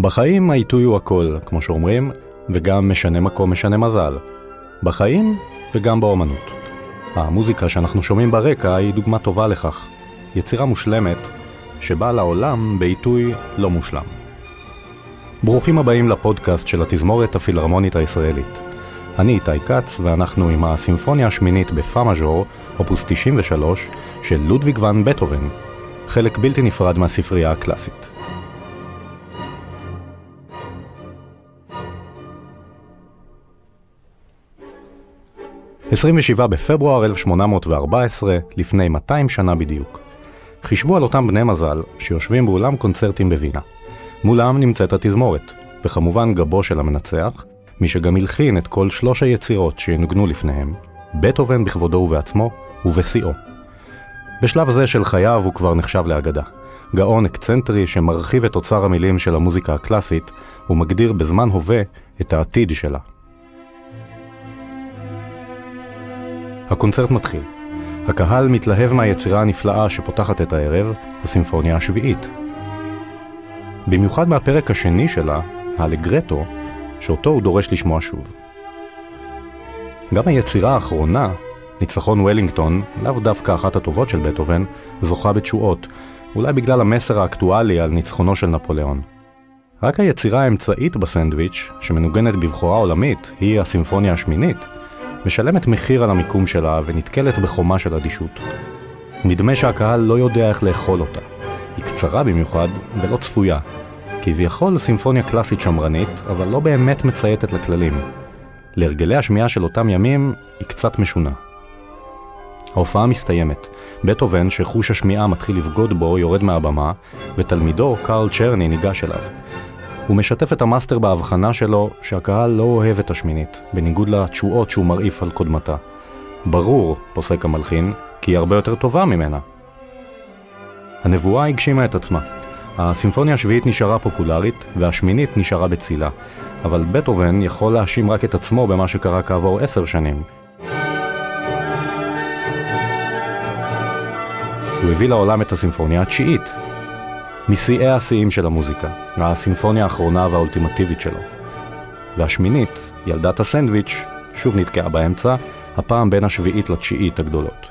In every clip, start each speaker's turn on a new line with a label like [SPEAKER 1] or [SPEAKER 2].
[SPEAKER 1] בחיים העיתוי הוא הכל, כמו שאומרים, וגם משנה מקום משנה מזל. בחיים וגם באומנות. המוזיקה שאנחנו שומעים ברקע היא דוגמה טובה לכך. יצירה מושלמת שבאה לעולם בעיתוי לא מושלם. ברוכים הבאים לפודקאסט של התזמורת הפילהרמונית הישראלית. אני איתי כץ, ואנחנו עם הסימפוניה השמינית בפא מז'ור, אופוס 93, של לודוויג ואן בטהובן, חלק בלתי נפרד מהספרייה הקלאסית. 27 בפברואר 1814, לפני 200 שנה בדיוק. חישבו על אותם בני מזל שיושבים באולם קונצרטים בווינה. מולם נמצאת התזמורת, וכמובן גבו של המנצח, מי שגם הלחין את כל שלוש היצירות שינוגנו לפניהם, בטהובן בכבודו ובעצמו, ובשיאו. בשלב זה של חייו הוא כבר נחשב לאגדה. גאון אקצנטרי שמרחיב את אוצר המילים של המוזיקה הקלאסית, ומגדיר בזמן הווה את העתיד שלה. הקונצרט מתחיל. הקהל מתלהב מהיצירה הנפלאה שפותחת את הערב, הסימפוניה השביעית. במיוחד מהפרק השני שלה, האלגרטו, שאותו הוא דורש לשמוע שוב. גם היצירה האחרונה, ניצחון וולינגטון, לאו דווקא אחת הטובות של בטהובן, זוכה בתשואות, אולי בגלל המסר האקטואלי על ניצחונו של נפוליאון. רק היצירה האמצעית בסנדוויץ', שמנוגנת בבחורה עולמית, היא הסימפוניה השמינית, משלמת מחיר על המיקום שלה ונתקלת בחומה של אדישות. נדמה שהקהל לא יודע איך לאכול אותה. היא קצרה במיוחד ולא צפויה. כביכול סימפוניה קלאסית שמרנית, אבל לא באמת מצייתת לכללים. להרגלי השמיעה של אותם ימים היא קצת משונה. ההופעה מסתיימת. בטהובן, שחוש השמיעה מתחיל לבגוד בו, יורד מהבמה, ותלמידו, קרל צ'רני, ניגש אליו. הוא משתף את המאסטר בהבחנה שלו שהקהל לא אוהב את השמינית, בניגוד לתשואות שהוא מרעיף על קודמתה. ברור, פוסק המלחין, כי היא הרבה יותר טובה ממנה. הנבואה הגשימה את עצמה. הסימפוניה השביעית נשארה פופולרית, והשמינית נשארה בצילה, אבל בטהובן יכול להאשים רק את עצמו במה שקרה כעבור עשר שנים. הוא הביא לעולם את הסימפוניה התשיעית, משיאי השיאים של המוזיקה, הסימפוניה האחרונה והאולטימטיבית שלו. והשמינית, ילדת הסנדוויץ', שוב נתקעה באמצע, הפעם בין השביעית לתשיעית הגדולות.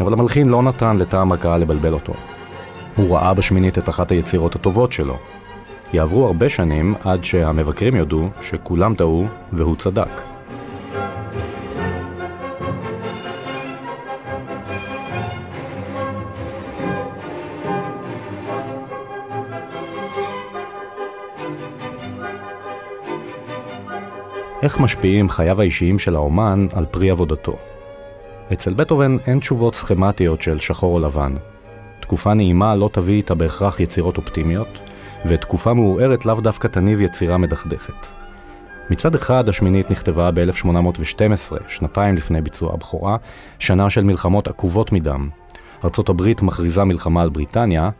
[SPEAKER 1] אבל המלחין לא נתן לטעם הקהל לבלבל אותו. הוא ראה בשמינית את אחת היצירות הטובות שלו. יעברו הרבה שנים עד שהמבקרים יודו שכולם טעו והוא צדק. איך משפיעים חייו האישיים של האומן על פרי עבודתו. אצל בטהובן אין תשובות סכמטיות של שחור או לבן. תקופה נעימה לא תביא איתה בהכרח יצירות אופטימיות, ותקופה מעורערת לאו דווקא תניב יצירה מדכדכת. מצד אחד, השמינית נכתבה ב-1812, שנתיים לפני ביצוע הבכורה, שנה של מלחמות עקובות מדם. ארצות הברית מכריזה מלחמה על בריטניה,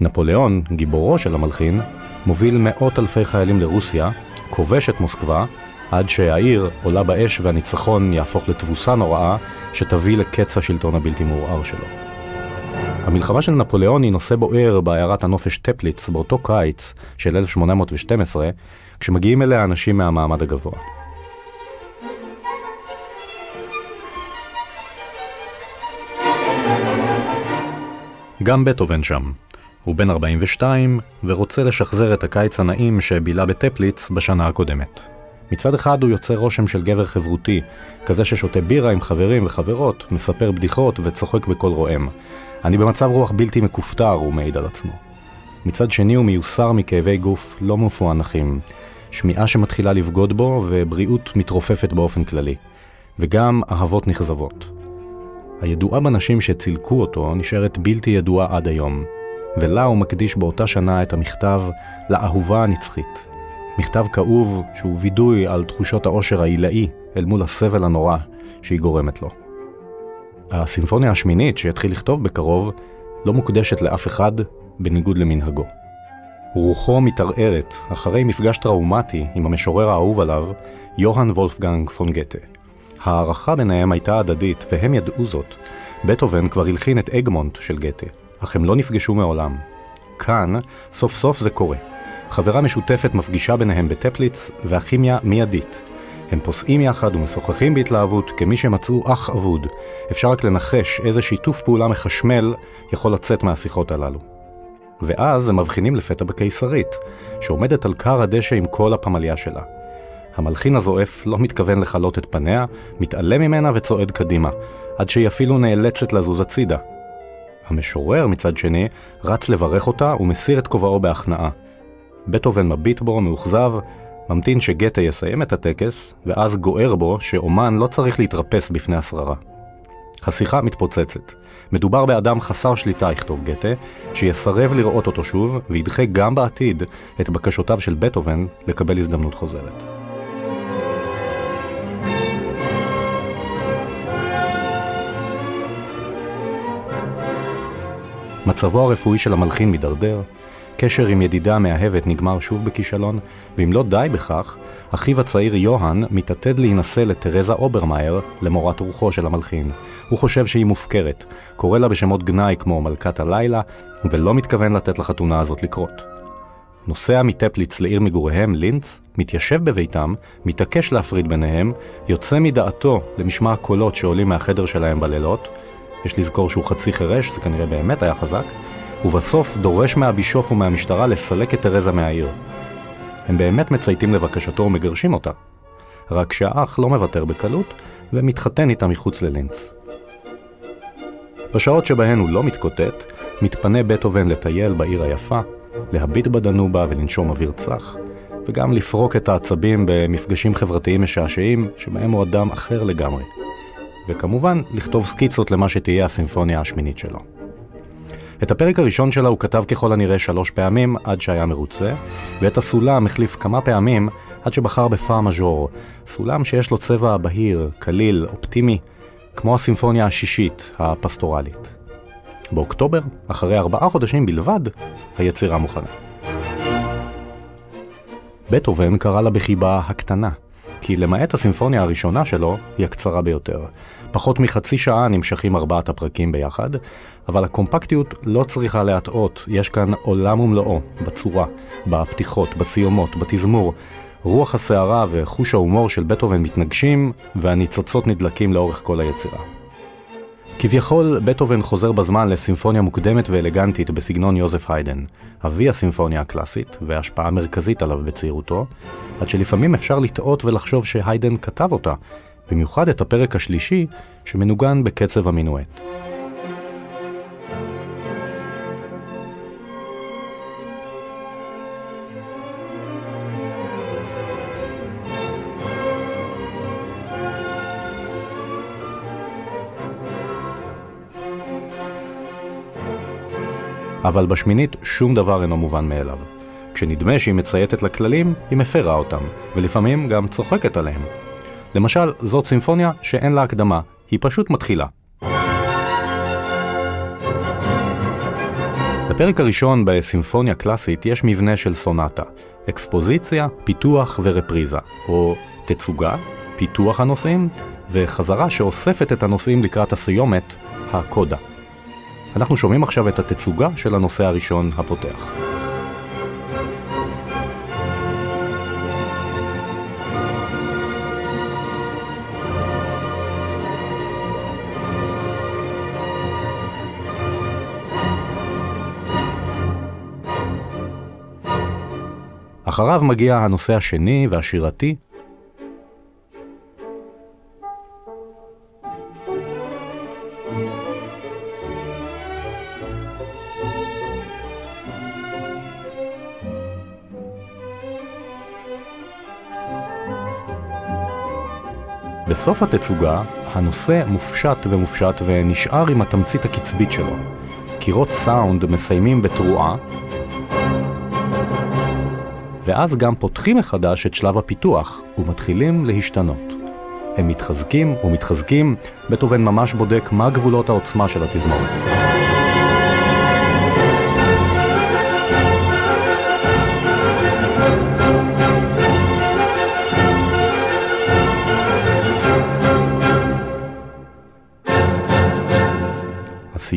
[SPEAKER 1] נפוליאון, גיבורו של המלחין, מוביל מאות אלפי חיילים לרוסיה, כובש את מוסקבה, עד שהעיר עולה באש והניצחון יהפוך לתבוסה נוראה שתביא לקץ השלטון הבלתי מעורער שלו. המלחמה של נפוליאון היא נושא בוער בעיירת הנופש טפליץ באותו קיץ של 1812, כשמגיעים אליה אנשים מהמעמד הגבוה. גם בטהובן שם. הוא בן 42 ורוצה לשחזר את הקיץ הנעים שבילה בטפליץ בשנה הקודמת. מצד אחד הוא יוצר רושם של גבר חברותי, כזה ששותה בירה עם חברים וחברות, מספר בדיחות וצוחק בקול רועם. אני במצב רוח בלתי מכופתר, הוא מעיד על עצמו. מצד שני הוא מיוסר מכאבי גוף לא מפוענחים, שמיעה שמתחילה לבגוד בו ובריאות מתרופפת באופן כללי, וגם אהבות נכזבות. הידועה בנשים שצילקו אותו נשארת בלתי ידועה עד היום, ולה הוא מקדיש באותה שנה את המכתב לאהובה הנצחית, מכתב כאוב שהוא וידוי על תחושות העושר העילאי אל מול הסבל הנורא שהיא גורמת לו. הסימפוניה השמינית שיתחיל לכתוב בקרוב לא מוקדשת לאף אחד בניגוד למנהגו. רוחו מתערערת אחרי מפגש טראומטי עם המשורר האהוב עליו, יוהאן וולפגנג פון גתה. ההערכה ביניהם הייתה הדדית, והם ידעו זאת. בטהובן כבר הלחין את אגמונט של גתה, אך הם לא נפגשו מעולם. כאן, סוף סוף זה קורה. חברה משותפת מפגישה ביניהם בטפליץ, והכימיה מיידית. הם פוסעים יחד ומשוחחים בהתלהבות כמי שמצאו אח אבוד. אפשר רק לנחש איזה שיתוף פעולה מחשמל יכול לצאת מהשיחות הללו. ואז הם מבחינים לפתע בקיסרית, שעומדת על כר הדשא עם כל הפמליה שלה. המלחין הזועף לא מתכוון לכלות את פניה, מתעלם ממנה וצועד קדימה, עד שהיא אפילו נאלצת לזוז הצידה. המשורר, מצד שני, רץ לברך אותה ומסיר את כובעו בהכנעה. בטהובן מביט בו, מאוכזב, ממתין שגתה יסיים את הטקס, ואז גוער בו שאומן לא צריך להתרפס בפני השררה. השיחה מתפוצצת. מדובר באדם חסר שליטה, יכתוב גתה, שיסרב לראות אותו שוב, וידחה גם בעתיד את בקשותיו של בטהובן לקבל הזדמנות חוזרת. מצבו הרפואי של המלחין מידרדר, קשר עם ידידה המאהבת נגמר שוב בכישלון, ואם לא די בכך, אחיו הצעיר יוהאן מתעתד להינשא לתרזה אוברמאייר, למורת רוחו של המלחין. הוא חושב שהיא מופקרת, קורא לה בשמות גנאי כמו מלכת הלילה, ולא מתכוון לתת לחתונה הזאת לקרות. נוסע מטפליץ לעיר מגוריהם, לינץ, מתיישב בביתם, מתעקש להפריד ביניהם, יוצא מדעתו למשמע הקולות שעולים מהחדר שלהם בלילות, יש לזכור שהוא חצי חירש, זה כנראה באמת היה חזק, ובסוף דורש מהבישוף ומהמשטרה לסלק את תרזה מהעיר. הם באמת מצייתים לבקשתו ומגרשים אותה. רק שהאח לא מוותר בקלות, ומתחתן איתה מחוץ ללינץ. בשעות שבהן הוא לא מתקוטט, מתפנה בטהובן לטייל בעיר היפה, להביט בדנובה ולנשום אוויר צח, וגם לפרוק את העצבים במפגשים חברתיים משעשעים, שבהם הוא אדם אחר לגמרי. וכמובן, לכתוב סקיצות למה שתהיה הסימפוניה השמינית שלו. את הפרק הראשון שלה הוא כתב ככל הנראה שלוש פעמים עד שהיה מרוצה, ואת הסולם החליף כמה פעמים עד שבחר בפאה מז'ור, סולם שיש לו צבע בהיר, קליל, אופטימי, כמו הסימפוניה השישית, הפסטורלית. באוקטובר, אחרי ארבעה חודשים בלבד, היצירה מוכנה. בטהובן קרא לה בחיבה הקטנה, כי למעט הסימפוניה הראשונה שלו, היא הקצרה ביותר. פחות מחצי שעה נמשכים ארבעת הפרקים ביחד, אבל הקומפקטיות לא צריכה להטעות, יש כאן עולם ומלואו, בצורה, בפתיחות, בסיומות, בתזמור. רוח הסערה וחוש ההומור של בטהובן מתנגשים, והניצוצות נדלקים לאורך כל היצירה. כביכול, בטהובן חוזר בזמן לסימפוניה מוקדמת ואלגנטית בסגנון יוזף היידן, אבי הסימפוניה הקלאסית והשפעה מרכזית עליו בצעירותו, עד שלפעמים אפשר לטעות ולחשוב שהיידן כתב אותה, במיוחד את הפרק השלישי שמנוגן בקצב המינואט. אבל בשמינית שום דבר אינו מובן מאליו. כשנדמה שהיא מצייתת לכללים, היא מפרה אותם, ולפעמים גם צוחקת עליהם. למשל, זאת סימפוניה שאין לה הקדמה, היא פשוט מתחילה. בפרק הראשון בסימפוניה קלאסית יש מבנה של סונטה, אקספוזיציה, פיתוח ורפריזה, או תצוגה, פיתוח הנושאים, וחזרה שאוספת את הנושאים לקראת הסיומת, הקודה. אנחנו שומעים עכשיו את התצוגה של הנושא הראשון הפותח. אחריו מגיע הנושא השני והשירתי, בסוף התצוגה, הנושא מופשט ומופשט ונשאר עם התמצית הקצבית שלו. קירות סאונד מסיימים בתרועה, ואז גם פותחים מחדש את שלב הפיתוח ומתחילים להשתנות. הם מתחזקים ומתחזקים, בטהובן ממש בודק מה גבולות העוצמה של התזמורת.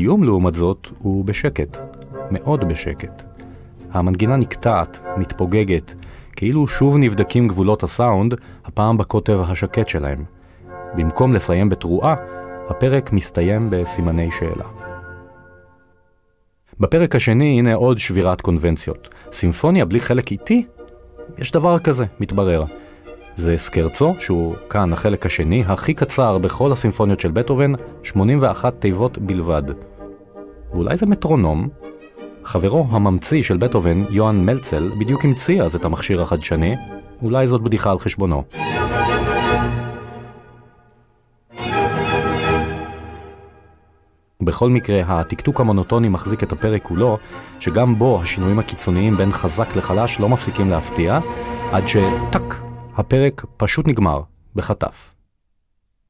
[SPEAKER 1] הסיום, לעומת זאת, הוא בשקט, מאוד בשקט. המנגינה נקטעת, מתפוגגת, כאילו שוב נבדקים גבולות הסאונד, הפעם בקוטב השקט שלהם. במקום לסיים בתרועה, הפרק מסתיים בסימני שאלה. בפרק השני הנה עוד שבירת קונבנציות. סימפוניה בלי חלק איטי? יש דבר כזה, מתברר. זה סקרצו, שהוא כאן החלק השני, הכי קצר בכל הסימפוניות של בטהובן, 81 תיבות בלבד. ואולי זה מטרונום? חברו הממציא של בטהובן, יוהאן מלצל, בדיוק המציא אז את המכשיר החדשני, אולי זאת בדיחה על חשבונו. בכל מקרה, התקתוק המונוטוני מחזיק את הפרק כולו, שגם בו השינויים הקיצוניים בין חזק לחלש לא מפסיקים להפתיע, עד שטק, הפרק פשוט נגמר, בחטף.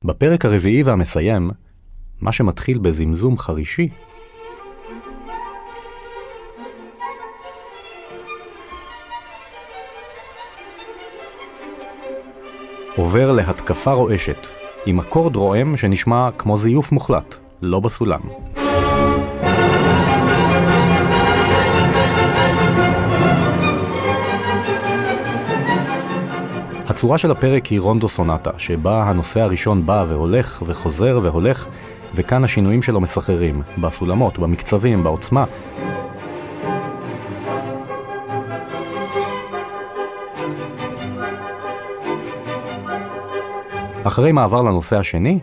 [SPEAKER 1] בפרק הרביעי והמסיים, מה שמתחיל בזמזום חרישי, עובר להתקפה רועשת, עם אקורד רועם שנשמע כמו זיוף מוחלט. לא בסולם. הצורה של הפרק היא רונדו סונטה, שבה הנושא הראשון בא והולך וחוזר והולך, וכאן השינויים שלו מסחררים, בסולמות, במקצבים, בעוצמה. אחרי מעבר לנושא השני,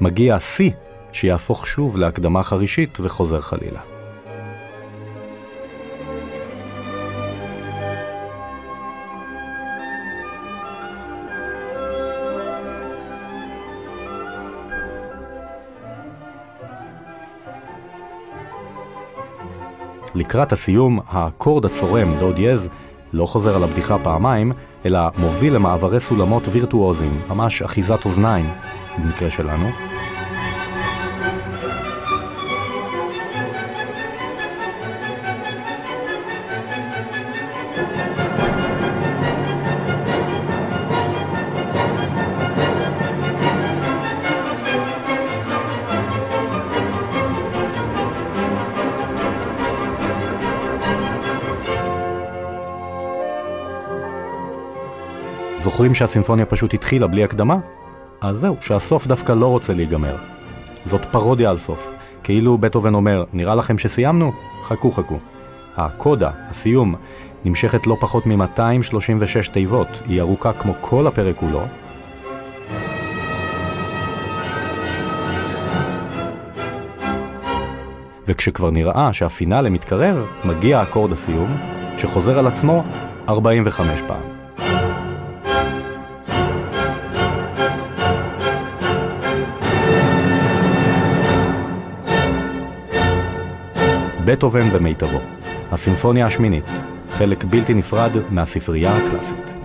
[SPEAKER 1] מגיע השיא שיהפוך שוב להקדמה חרישית וחוזר חלילה. לקראת הסיום, האקורד הצורם, דוד יז, לא חוזר על הבדיחה פעמיים, אלא מוביל למעברי סולמות וירטואוזיים, ממש אחיזת אוזניים, במקרה שלנו, זוכרים שהסימפוניה פשוט התחילה בלי הקדמה? אז זהו, שהסוף דווקא לא רוצה להיגמר. זאת פרודיה על סוף. כאילו בטהובן אומר, נראה לכם שסיימנו? חכו חכו. הקודה, הסיום, נמשכת לא פחות מ-236 תיבות, היא ארוכה כמו כל הפרק כולו. וכשכבר נראה שהפינאלה מתקרב, מגיע אקורד הסיום, שחוזר על עצמו 45 פעם. בטהובן במיטבו, הסימפוניה השמינית, חלק בלתי נפרד מהספרייה הקלאסית.